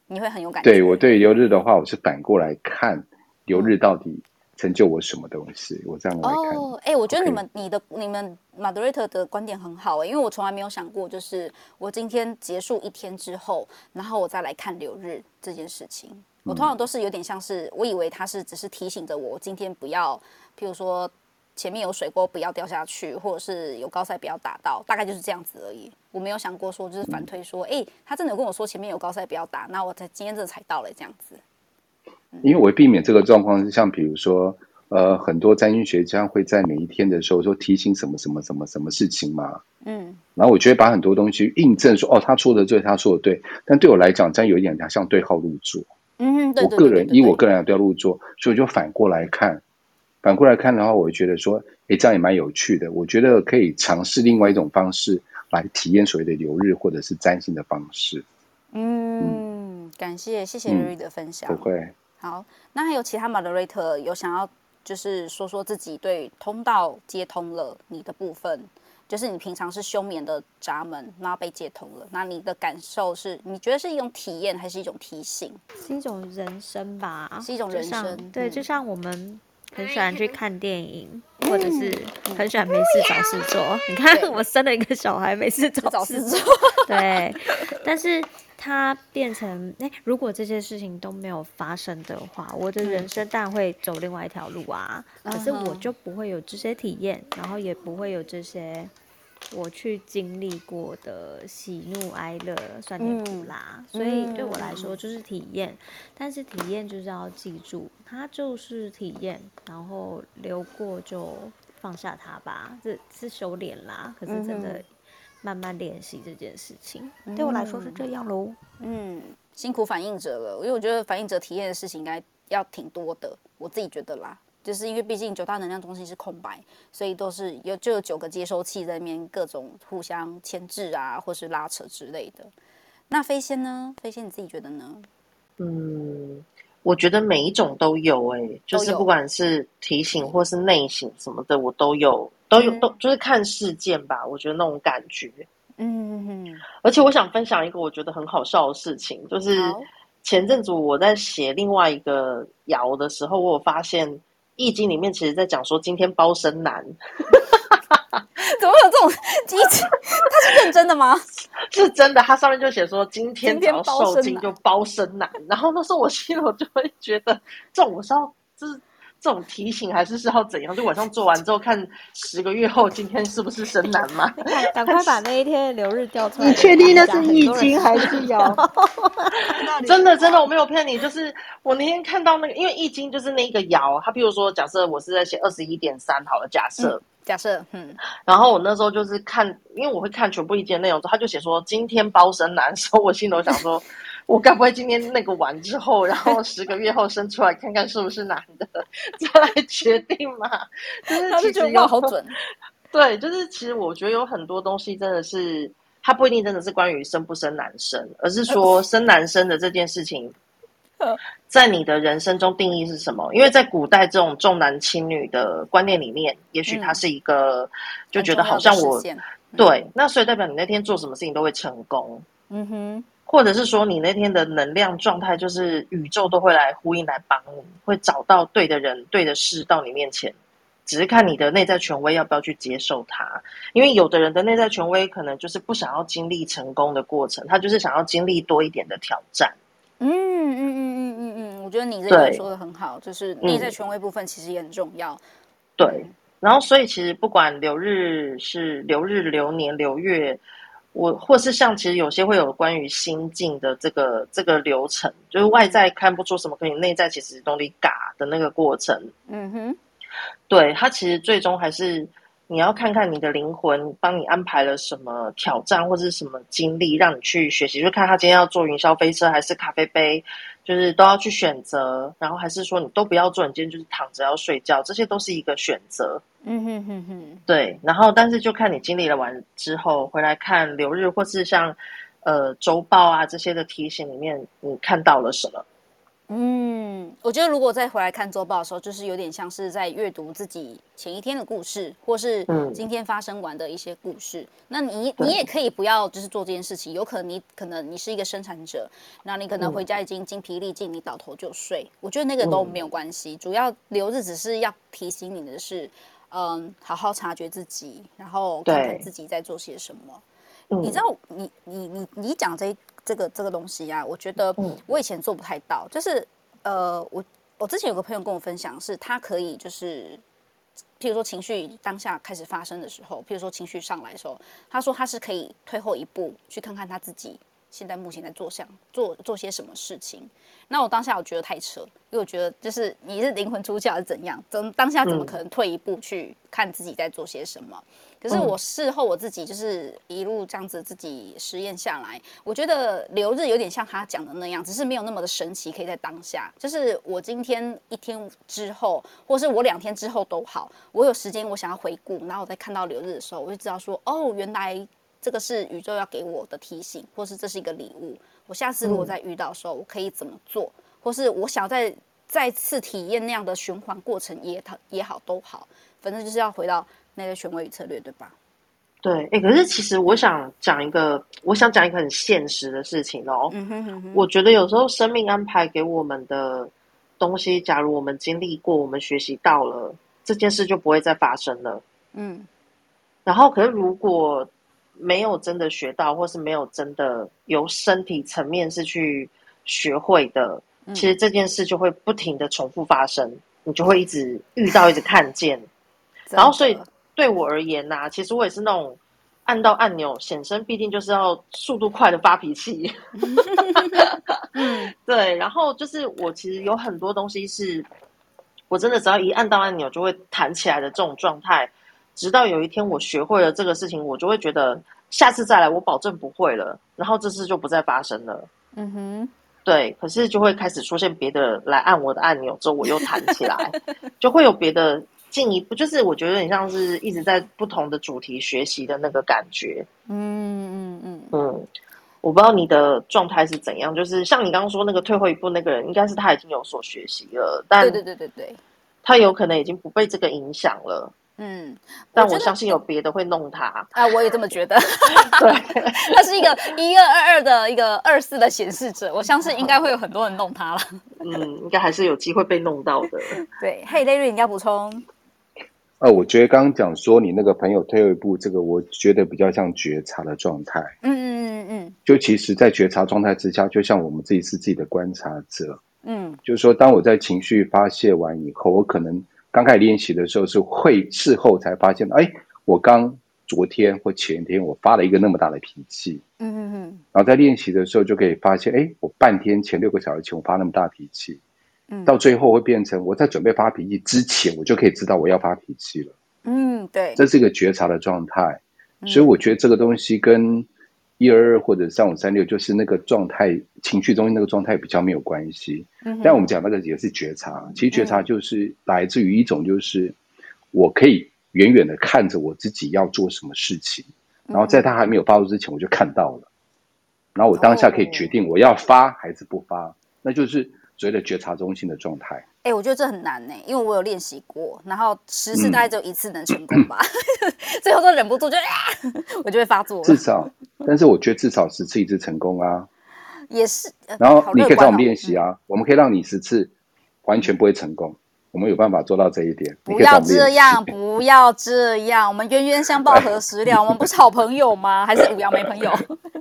你会很有感觉。对，我对留日的话，我是反过来看留日到底成就我什么东西，我这样来看。哦，哎，我觉得你们.你的、你们 moderator 的观点很好哎，因为我从来没有想过，就是我今天结束一天之后，然后我再来看留日这件事情。我通常都是有点像是，我以为他是只是提醒着我今天不要，譬如说前面有水沟不要掉下去，或者是有高塞不要打到，大概就是这样子而已。我没有想过说就是反推说，哎、欸，他真的有跟我说前面有高塞不要打，那我才今天这才到了这样子。因为我会避免这个状况，是像比如说，呃，很多占星学家会在每一天的时候说提醒什么什么什么什么事情嘛。嗯。然后我觉得把很多东西印证说，哦，他说的对，他说的对，但对我来讲，这样有一点像对号入座。嗯，对，我个人以我个人的调入座，所以我就反过来看，反过来看的话，我会觉得说，哎，这样也蛮有趣的。我觉得可以尝试另外一种方式来体验所谓的流日或者是占星的方式。嗯，嗯感谢谢谢瑞瑞的分享。不会。好，那还有其他 moderator 有想要就是说说自己对通道接通了你的部分。就是你平常是休眠的闸门，然后被接通了，那你的感受是？你觉得是一种体验，还是一种提醒？是一种人生吧，是一种人生。嗯、对，就像我们很喜欢去看电影，嗯、或者是很喜欢没事找事做。嗯、你看，我生了一个小孩，没事找事做。<laughs> 对，但是他变成哎，如果这些事情都没有发生的话，我的人生当然会走另外一条路啊。嗯、可是我就不会有这些体验，然后也不会有这些我去经历过的喜怒哀乐、酸甜苦辣。嗯、所以对我来说就是体验，嗯、但是体验就是要记住，它就是体验，然后流过就放下它吧。这是修炼啦，可是真的。慢慢练习这件事情，对我来说是这样喽。嗯，辛苦反应者了，因为我觉得反应者体验的事情应该要挺多的。我自己觉得啦，就是因为毕竟九大能量中心是空白，所以都是有就有九个接收器在那边各种互相牵制啊，或是拉扯之类的。那飞仙呢？飞仙你自己觉得呢？嗯，我觉得每一种都有哎、欸，就是不管是提醒或是内省什么的，我都有。都有都就是看事件吧，我觉得那种感觉，嗯嗯，而且我想分享一个我觉得很好笑的事情，就是前阵子我在写另外一个爻的时候，我有发现《易经》里面其实在讲说今天包身难，<laughs> 怎么有这种机制？<laughs> 他是认真的吗？<laughs> 是真的，他上面就写说今天只要受精就包身难，然后那时候我心里我就会觉得这种我是要就是。这种提醒还是是要怎样？就晚上做完之后看十个月后今天是不是生男吗？<laughs> 赶快把那一天的流日调出来。你确定那是易经还是爻？<laughs> 真的真的我没有骗你，就是我那天看到那个，因为易经就是那个爻，他比如说假设我是在写二十一点三好了，假设、嗯、假设嗯，然后我那时候就是看，因为我会看全部易经内容，他就写说今天包生男，<laughs> 所以我心头想说。我该不会今天那个完之后，然后 <laughs> 十个月后生出来看看是不是男的，<laughs> 再来决定嘛？就是其实要好准。<laughs> 对，就是其实我觉得有很多东西真的是，它不一定真的是关于生不生男生，而是说生男生的这件事情，在你的人生中定义是什么？因为在古代这种重男轻女的观念里面，也许它是一个、嗯、就觉得好像我、嗯、对，那所以代表你那天做什么事情都会成功。嗯哼。或者是说，你那天的能量状态，就是宇宙都会来呼应来帮你，会找到对的人、对的事到你面前，只是看你的内在权威要不要去接受它。因为有的人的内在权威可能就是不想要经历成功的过程，他就是想要经历多一点的挑战。嗯嗯嗯嗯嗯嗯，我觉得你这个说的很好，就是内在权威部分其实也很重要。对，嗯、然后所以其实不管流日是流日、流年、流月。我或是像其实有些会有关于心境的这个这个流程，就是外在看不出什么，可你内在其实动力嘎的那个过程。嗯哼，对，它其实最终还是你要看看你的灵魂帮你安排了什么挑战或者是什么经历，让你去学习。就看他今天要坐云霄飞车还是咖啡杯，就是都要去选择。然后还是说你都不要做，你今天就是躺着要睡觉，这些都是一个选择。嗯哼哼哼，对，然后但是就看你经历了完之后回来看流日，或是像呃周报啊这些的提醒里面，你看到了什么？嗯，我觉得如果再回来看周报的时候，就是有点像是在阅读自己前一天的故事，或是今天发生完的一些故事。嗯、那你你也可以不要就是做这件事情，有可能你可能你是一个生产者，那你可能回家已经精疲力尽，你倒头就睡。我觉得那个都没有关系，嗯、主要留着只是要提醒你的是。嗯，好好察觉自己，然后看看自己在做些什么。你知道，你你你你讲这这个这个东西啊，我觉得我以前做不太到。就是呃，我我之前有个朋友跟我分享，是他可以就是，譬如说情绪当下开始发生的时候，譬如说情绪上来的时候，他说他是可以退后一步去看看他自己。现在目前在做想做做些什么事情？那我当下我觉得太扯，因为我觉得就是你是灵魂出窍还是怎样？怎当下怎么可能退一步去看自己在做些什么？嗯、可是我事后我自己就是一路这样子自己实验下来，我觉得留日有点像他讲的那样，只是没有那么的神奇。可以在当下，就是我今天一天之后，或是我两天之后都好，我有时间我想要回顾，然后我在看到留日的时候，我就知道说哦，原来。这个是宇宙要给我的提醒，或是这是一个礼物。我下次如果再遇到的时候，我可以怎么做？或是我想再再次体验那样的循环过程也好也好都好，反正就是要回到那个权威与策略，对吧？对，哎，可是其实我想讲一个，我想讲一个很现实的事情哦。嗯哼哼哼。我觉得有时候生命安排给我们的东西，假如我们经历过，我们学习到了，这件事就不会再发生了。嗯。然后，可是如果没有真的学到，或是没有真的由身体层面是去学会的，嗯、其实这件事就会不停的重复发生，你就会一直遇到，一直看见。<laughs> 然后，所以对我而言呐、啊，其实我也是那种按到按钮显身，必定就是要速度快的发脾气。<laughs> 嗯，对。然后就是我其实有很多东西是，我真的只要一按到按钮就会弹起来的这种状态。直到有一天我学会了这个事情，我就会觉得下次再来我保证不会了，然后这次就不再发生了。嗯哼，对。可是就会开始出现别的来按我的按钮，之后我又弹起来，就会有别的进一步，就是我觉得很像是一直在不同的主题学习的那个感觉。嗯嗯嗯嗯，我不知道你的状态是怎样，就是像你刚刚说那个退后一步那个人，应该是他已经有所学习了，但对对对对对，他有可能已经不被这个影响了。嗯，但我相信有别的会弄他。<laughs> 啊，我也这么觉得。<laughs> 对，<laughs> 他是一个一二二二的一个二四的显示者，我相信应该会有很多人弄他了。嗯，应该还是有机会被弄到的。对，嘿，Larry，你要补充？呃，我觉得刚刚讲说你那个朋友退后一步，这个我觉得比较像觉察的状态。嗯嗯嗯嗯。就其实，在觉察状态之下，就像我们自己是自己的观察者。嗯。就是说，当我在情绪发泄完以后，我可能。刚开始练习的时候是会事后才发现，哎，我刚昨天或前天我发了一个那么大的脾气，嗯嗯嗯，然后在练习的时候就可以发现，哎，我半天前六个小时前我发那么大脾气，嗯，到最后会变成我在准备发脾气之前，我就可以知道我要发脾气了，嗯，对，这是一个觉察的状态，所以我觉得这个东西跟。一二二或者三五三六，就是那个状态，情绪中心那个状态比较没有关系。嗯、但我们讲那个也是觉察，其实觉察就是来自于一种，就是我可以远远的看着我自己要做什么事情，然后在他还没有发出之前，我就看到了，然后我当下可以决定我要发还是不发，那就是所谓的觉察中心的状态。哎、欸，我觉得这很难呢，因为我有练习过，然后十次大概只有一次能成功吧，嗯、<laughs> 最后都忍不住就啊，我就会发作。至少，但是我觉得至少十次一次成功啊，也是。然后你可以找我们练习啊，嗯、我们可以让你十次完全不会成功，我们有办法做到这一点。不要这样，不要这样，我们冤冤相报何时了？我们不是好朋友吗？还是五羊没朋友？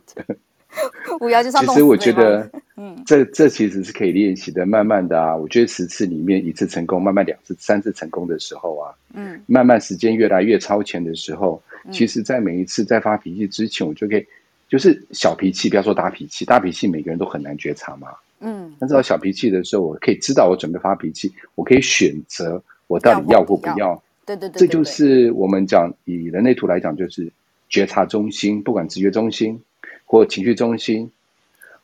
<laughs> <laughs> 五羊就上。其实我觉得。嗯，这这其实是可以练习的，慢慢的啊，我觉得十次里面一次成功，慢慢两次、三次成功的时候啊，嗯，慢慢时间越来越超前的时候，嗯、其实，在每一次在发脾气之前，我就可以，就是小脾气，不要说大脾气，大脾气每个人都很难觉察嘛，嗯，但是小脾气的时候，我可以知道我准备发脾气，我可以选择我到底要或不要，对对对，这就是我们讲以人类图来讲，就是觉察中心，不管直觉中心或情绪中心。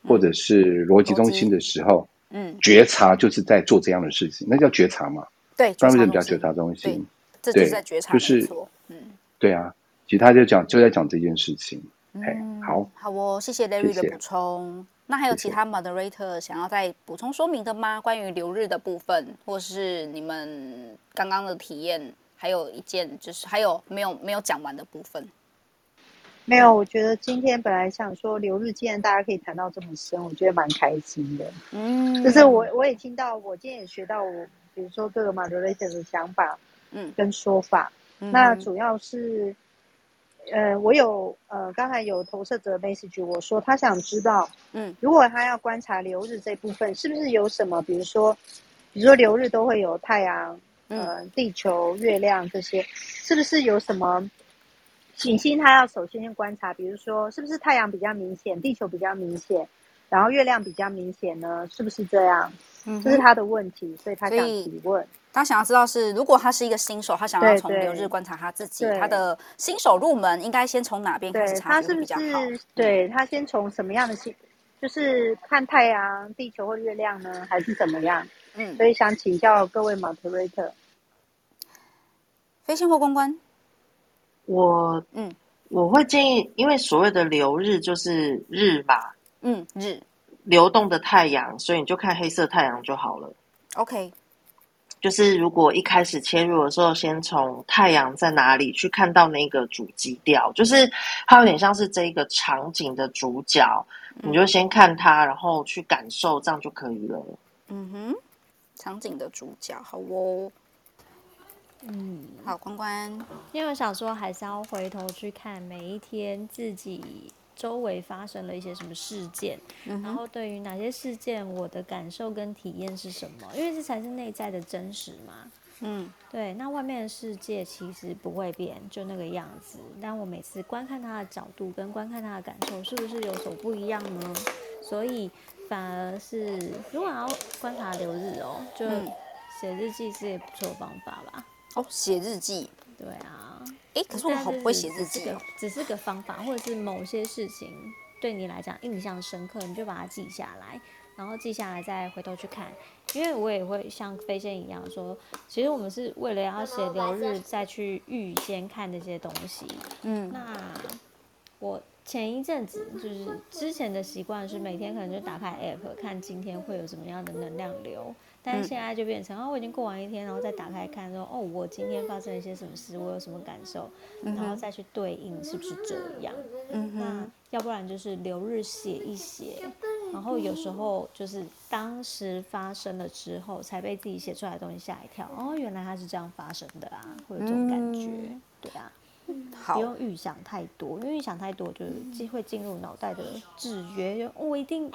或者是逻辑中心的时候，嗯，觉察就是在做这样的事情，那叫觉察嘛？对，专门叫觉察中心。对，这就是在觉察，就是嗯，对啊，其他就讲就在讲这件事情。嗯，好，好哦，谢谢 Larry 的补充。那还有其他 Moderator 想要再补充说明的吗？关于留日的部分，或是你们刚刚的体验，还有一件就是还有没有没有讲完的部分？没有，我觉得今天本来想说流日，既然大家可以谈到这么深，我觉得蛮开心的。嗯，就是我我也听到，我今天也学到我，比如说各个 moderator 的想法，嗯，跟说法。嗯、那主要是，呃，我有呃，刚才有投射者 message 我说他想知道，嗯，如果他要观察流日这部分，是不是有什么，比如说，比如说流日都会有太阳、呃，地球、月亮这些，是不是有什么？行星它要首先先观察，比如说是不是太阳比较明显，地球比较明显，然后月亮比较明显呢？是不是这样？嗯，这是他的问题，所以他想提问。他想要知道是，如果他是一个新手，他想要从流日观察他自己，对对他的新手入门应该先从哪边开始查比较好？他是不是对他先从什么样的星，就是看太阳、地球或月亮呢，还是怎么样？嗯，所以想请教各位 moderator，飞行或公关。我嗯，我会建议，因为所谓的流日就是日嘛，嗯，日流动的太阳，所以你就看黑色太阳就好了。OK，就是如果一开始切入的时候，先从太阳在哪里去看到那个主基调，就是它有点像是这一个场景的主角，嗯、你就先看它，然后去感受，这样就可以了。嗯哼，场景的主角，好哦。嗯，好，关关，因为我想说，还是要回头去看每一天自己周围发生了一些什么事件，嗯、然后对于哪些事件，我的感受跟体验是什么？因为这才是内在的真实嘛。嗯，对。那外面的世界其实不会变，就那个样子。但我每次观看它的角度跟观看它的感受，是不是有所不一样呢？所以反而是，如果要观察流日哦，就写日记是也不错的方法吧。哦，写日记，对啊，哎，可是我好不会写日记哦，只是个方法，或者是某些事情对你来讲印象深刻，你就把它记下来，然后记下来再回头去看，因为我也会像飞仙一样说，其实我们是为了要写留日再去预先看那些东西，嗯，那我前一阵子就是之前的习惯是每天可能就打开 app 看今天会有什么样的能量流。但是现在就变成，哦，我已经过完一天，然后再打开看，说，哦，我今天发生了一些什么事，我有什么感受，然后再去对应是不是这样？嗯，那要不然就是留日写一写，然后有时候就是当时发生了之后，才被自己写出来的东西吓一跳，哦，原来它是这样发生的啊，会有这种感觉，对啊，不用预想太多，因为预想太多就是会进入脑袋的制约，就我一定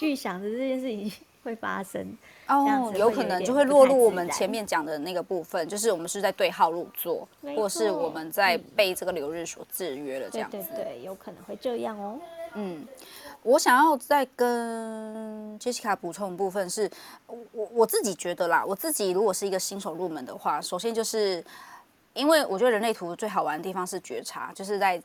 预想着这件事情会发生。哦，有可能就会落入我们前面讲的那个部分，就是我们是在对号入座，或是我们在被这个流日所制约了这样子。对对对，有可能会这样哦。嗯，我想要再跟 Jessica 补充的部分是，我我自己觉得啦，我自己如果是一个新手入门的话，首先就是因为我觉得人类图最好玩的地方是觉察，就是在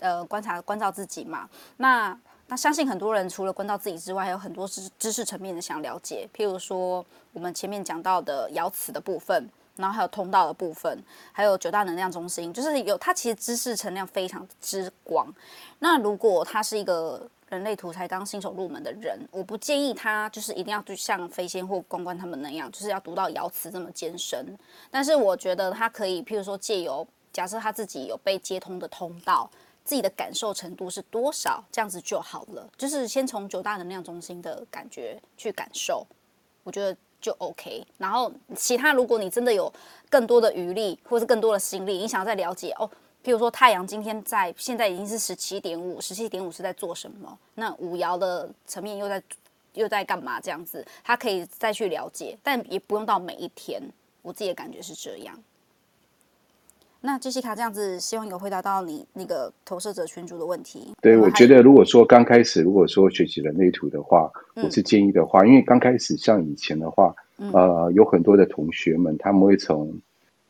呃观察关照自己嘛。那那相信很多人除了关照自己之外，还有很多知知识层面的想了解，譬如说我们前面讲到的爻辞的部分，然后还有通道的部分，还有九大能量中心，就是有它其实知识层量非常之广。那如果它是一个人类图才刚新手入门的人，我不建议他就是一定要就像飞仙或关关他们那样，就是要读到爻辞这么艰深。但是我觉得他可以，譬如说借由假设他自己有被接通的通道。自己的感受程度是多少，这样子就好了。就是先从九大能量中心的感觉去感受，我觉得就 OK。然后其他，如果你真的有更多的余力，或是更多的心力，你想要再了解哦，譬如说太阳今天在现在已经是十七点五，十七点五是在做什么？那五爻的层面又在又在干嘛？这样子，他可以再去了解，但也不用到每一天。我自己的感觉是这样。那杰西卡这样子，希望有回答到你那个投射者群主的问题。对，我觉得如果说刚开始，如果说学习人类图的话，嗯、我是建议的话，因为刚开始像以前的话，嗯、呃，有很多的同学们他们会从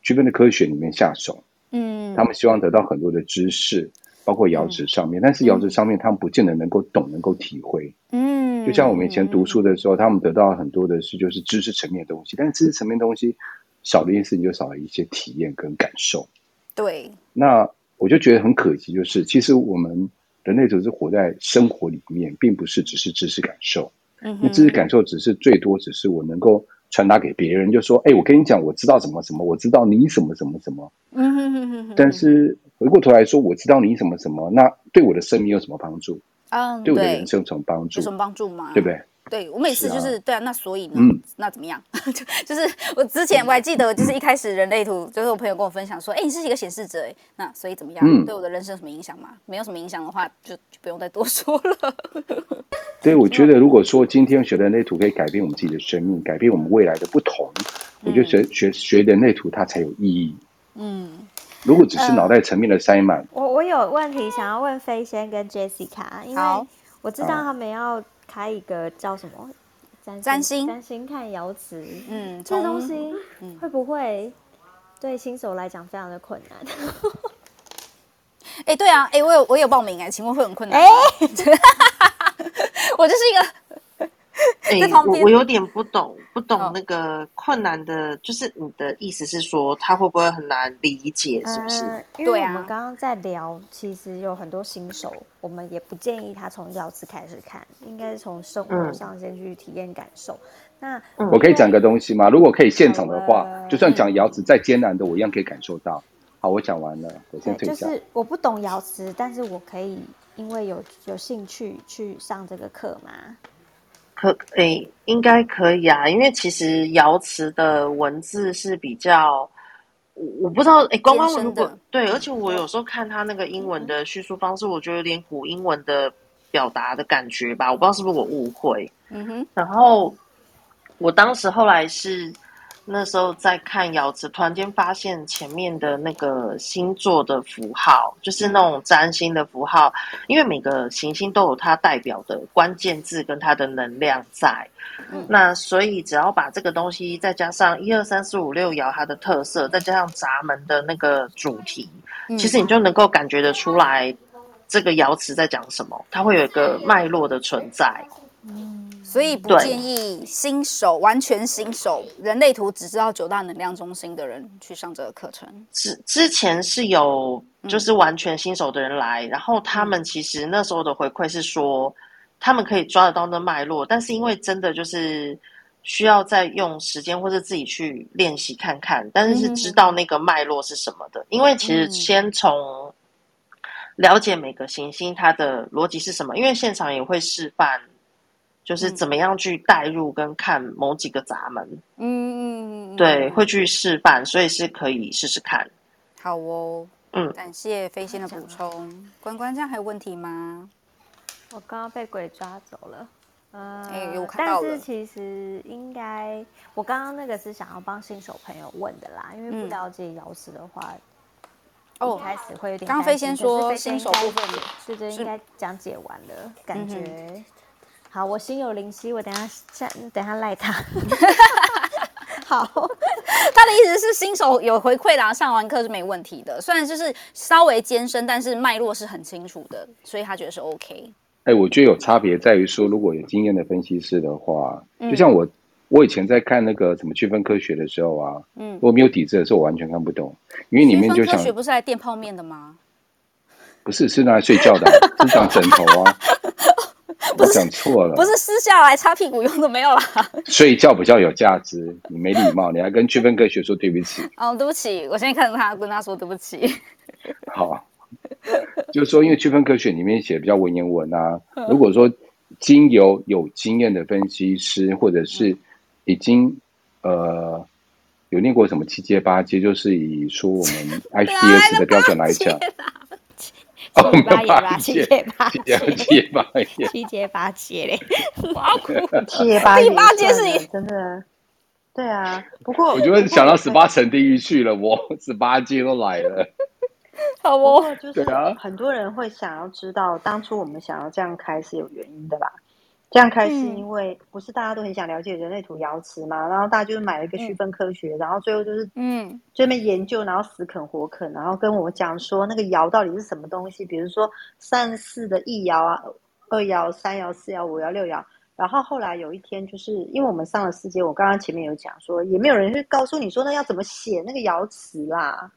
区分的科学里面下手，嗯，他们希望得到很多的知识，包括爻辞上面，嗯、但是爻辞上面他们不见得能够懂，能够体会，嗯，就像我们以前读书的时候，他们得到很多的是就是知识层面的东西，但是知识层面的东西少了一件事情，就少了一些体验跟感受。对，那我就觉得很可惜，就是其实我们人类只是活在生活里面，并不是只是知识感受。嗯那，知识感受只是最多只是我能够传达给别人，就说：“哎，我跟你讲，我知道什么什么，我知道你什么什么什么。”嗯哼哼哼。但是回过头来说，我知道你什么什么，那对我的生命有什么帮助？嗯，对我的人生有什么帮助？有什么帮助吗？对不对？对，我每次就是，是、啊、对啊，那所以呢，嗯、那怎么样？<laughs> 就就是我之前我还记得，就是一开始人类图，就是我朋友跟我分享说，哎，你是一个显示者，哎，那所以怎么样？嗯、对我的人生有什么影响吗？没有什么影响的话，就就不用再多说了。<laughs> 对，我觉得如果说今天学人类图可以改变我们自己的生命，改变我们未来的不同，嗯、我觉得学学学人类图它才有意义。嗯，如果只是脑袋层面的塞满，呃、我我有问题想要问飞仙跟 Jessica，因为我知道他们要。开一个叫什么？占星，占星看瑶池，嗯，这东西会不会对新手来讲非常的困难？哎、欸，对啊，哎、欸，我有我有报名哎、欸，请问会很困难吗？哎，<laughs> 我就是一个。哎、欸，我我有点不懂，不懂那个困难的，哦、就是你的意思是说，他会不会很难理解？是不是？呃、因为我们刚刚在聊，其实有很多新手，我们也不建议他从爻辞开始看，应该是从生活上先去体验感受。嗯、那我可以讲个东西吗？如果可以现场的话，呃、就算讲爻辞再艰难的，我一样可以感受到。好，我讲完了，我先退下。就是我不懂爻辞，但是我可以因为有有兴趣去上这个课嘛。可诶、欸，应该可以啊，因为其实瑶池的文字是比较我我不知道，哎，光光如果对，而且我有时候看他那个英文的叙述方式，我觉得有点古英文的表达的感觉吧，我不知道是不是我误会。嗯哼，然后我当时后来是。那时候在看爻辞，突然间发现前面的那个星座的符号，就是那种占星的符号，因为每个行星都有它代表的关键字跟它的能量在。嗯、那所以只要把这个东西再加上一二三四五六爻它的特色，再加上闸门的那个主题，其实你就能够感觉得出来这个爻辞在讲什么，它会有一个脉络的存在。嗯。所以不建议新手，完全新手，人类图只知道九大能量中心的人去上这个课程。之之前是有就是完全新手的人来，嗯、然后他们其实那时候的回馈是说，他们可以抓得到那脉络，但是因为真的就是需要再用时间或者自己去练习看看，但是是知道那个脉络是什么的。嗯、因为其实先从了解每个行星它的逻辑是什么，因为现场也会示范。就是怎么样去带入跟看某几个闸门，嗯，对，会去示范，所以是可以试试看。好哦，嗯，感谢飞仙的补充。关关，这样还有问题吗？我刚刚被鬼抓走了，嗯，欸、有看到了。但是其实应该，我刚刚那个是想要帮新手朋友问的啦，因为不了解瑶池的话，哦、嗯，开始会有点。刚飞仙说新手部分是这应该讲解完了，感觉。嗯好，我心有灵犀，我等下下等下赖他。<laughs> 好，<laughs> 他的意思是新手有回馈啦，上完课是没问题的。虽然就是稍微艰深，但是脉络是很清楚的，所以他觉得是 OK。哎、欸，我觉得有差别在于说，如果有经验的分析师的话，就像我，我以前在看那个什么区分科学的时候啊，嗯，我没有底子的时候，我完全看不懂，因为里面就想，科学不是来垫泡面的吗？不是，是拿来睡觉的，是当枕头啊。<laughs> 我讲错了，不是撕下来擦屁股用的，没有啦。睡觉比较有价值，你没礼貌，你还跟区分科学说对不起。<laughs> 哦，对不起，我现在看着他，跟他说对不起。好，就是说，因为区分科学里面写的比较文言文啊。如果说经由有经验的分析师，或者是已经呃有念过什么七阶八阶，就是以说我们 <laughs> HDS 的标准来讲。七八页吧，七阶八阶，七阶八阶，七节八节嘞，<laughs> 我要哭。七阶八节是真的，对啊。不过我就会想到十八层地狱去了，我 <laughs> 十八阶都来了。<laughs> 好哦，就是很多人会想要知道，当初我们想要这样开是有原因的吧？这样开是因为不是大家都很想了解人类图爻辞嘛？然后大家就是买了一个区分科学，嗯、然后最后就是嗯，这边研究，然后死啃活啃，然后跟我讲说那个爻到底是什么东西？比如说三四的一爻啊，二爻、三爻、四爻、五爻、六爻。然后后来有一天，就是因为我们上了四阶，我刚刚前面有讲说，也没有人去告诉你说那要怎么写那个爻辞啦。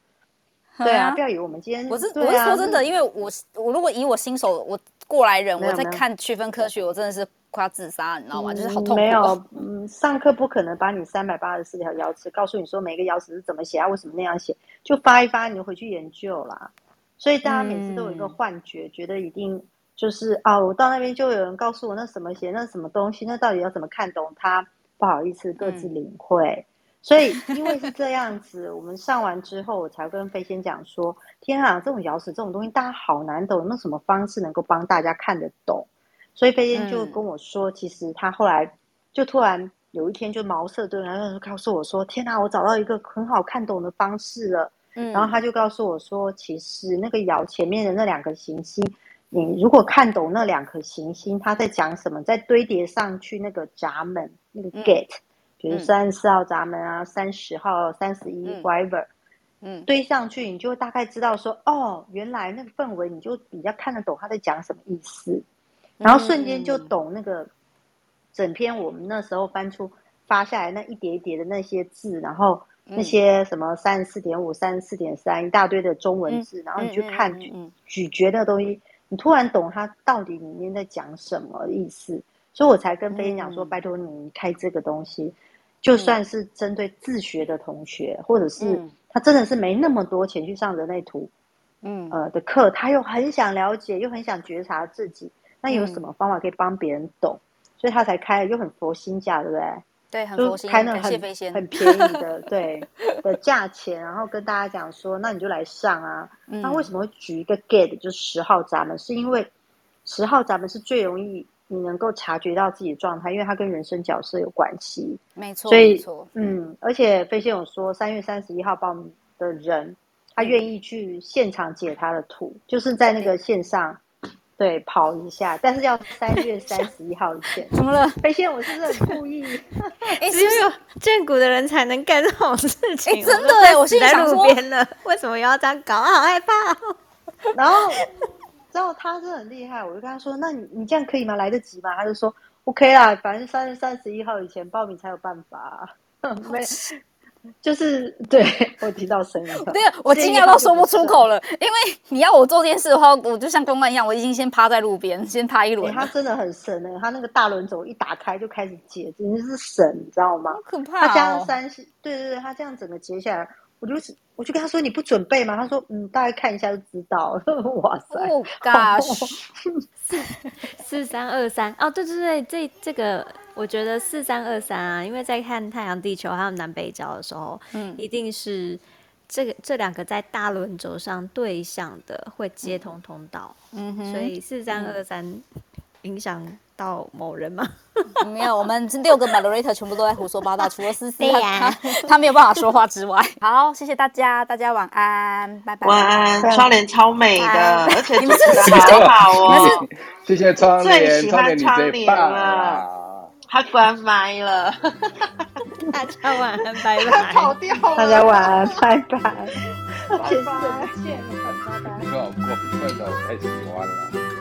对啊，不要以为我们今天我是我是说真的，因为我我如果以我新手我过来人，我在看区分科学，我真的是。快要自杀，你知道吗？嗯、就是好痛苦。没有，嗯，上课不可能把你三百八十四条爻辞告诉你说每个爻辞是怎么写啊，为什么那样写，就发一发，你就回去研究啦。所以大家每次都有一个幻觉，嗯、觉得一定就是啊，我到那边就有人告诉我那什么写，那什么东西，那到底要怎么看懂它？不好意思，各自领会。嗯、所以因为是这样子，我们上完之后，我才跟飞仙讲说：天啊，这种爻辞这种东西，大家好难懂，有没有什么方式能够帮大家看得懂？所以飞仙就跟我说，嗯、其实他后来就突然有一天就茅塞顿开，然后就告诉我说：“天啊，我找到一个很好看懂的方式了。嗯”然后他就告诉我说：“其实那个窑前面的那两颗行星，你如果看懂那两颗行星，它在讲什么，再堆叠上去那个闸门那个 gate，、嗯、比如三十四号闸门啊，三十号、三十一 whatever，嗯，堆上去，你就大概知道说，哦，原来那个氛围，你就比较看得懂他在讲什么意思。”然后瞬间就懂那个整篇我们那时候翻出发下来那一叠一叠的那些字，然后那些什么三十四点五、三十四点三一大堆的中文字，然后你去看咀嚼那个东西，你突然懂他到底里面在讲什么意思，所以我才跟飞燕讲说，拜托你开这个东西，就算是针对自学的同学，或者是他真的是没那么多钱去上人类图，嗯呃的课，他又很想了解，又很想觉察自己。那有什么方法可以帮别人懂？嗯、所以他才开了，又很佛心价，对不对？对，很就开那个很很便宜的对 <laughs> 的价钱，然后跟大家讲说，那你就来上啊。那、嗯、为什么会举一个 gate 就是十号闸门？是因为十号闸门是最容易你能够察觉到自己的状态，因为它跟人生角色有关系。没错，所以嗯，而且飞仙有说，三月三十一号报名的人，他愿意去现场解他的图，就是在那个线上。对，跑一下，但是要三月三十一号以前。<laughs> 怎么了？飞仙，我是不是很故意？<laughs> 只有见骨的人才能干这种事情。哎，真的哎，我现在在路边了，为什么要这样搞？我好害怕。然后，然后他真的很厉害，我就跟他说：“那你你这样可以吗？来得及吗？”他就说：“OK 啦，反正三月三十一号以前报名才有办法。<laughs> ”没。就是对我听到声音，对，我惊讶到说不出口了。因为你要我做这件事的话，我就像公关一样，我已经先趴在路边，先趴一轮。他真的很神呢，他那个大轮轴一打开就开始解，简直是神，你知道吗？好可怕！他这样三十，对对对，他这样整个接下来，我就是，我就跟他说：“你不准备吗？”他说：“嗯，大概看一下就知道了。<laughs> ”哇塞！Oh gosh，四四三二三哦，对对对，这这个。我觉得四三二三啊，因为在看太阳、地球还有南北角的时候，嗯，一定是这个这两个在大轮轴上对向的会接通通道，嗯哼，所以四三二三影响到某人吗？<laughs> 没有，我们这六个 moderator 全部都在胡说八道，除了思思他他没有办法说话之外。<laughs> 好，谢谢大家，大家晚安，拜拜。晚安，窗帘超美的，而且你们是好好哦，谢谢窗帘，最喜欢窗帘了。他关麦了，大家晚安，拜拜。跑掉了，大家晚安，拜拜，拜拜，再见，拜拜。你看我过分了，我太喜欢了。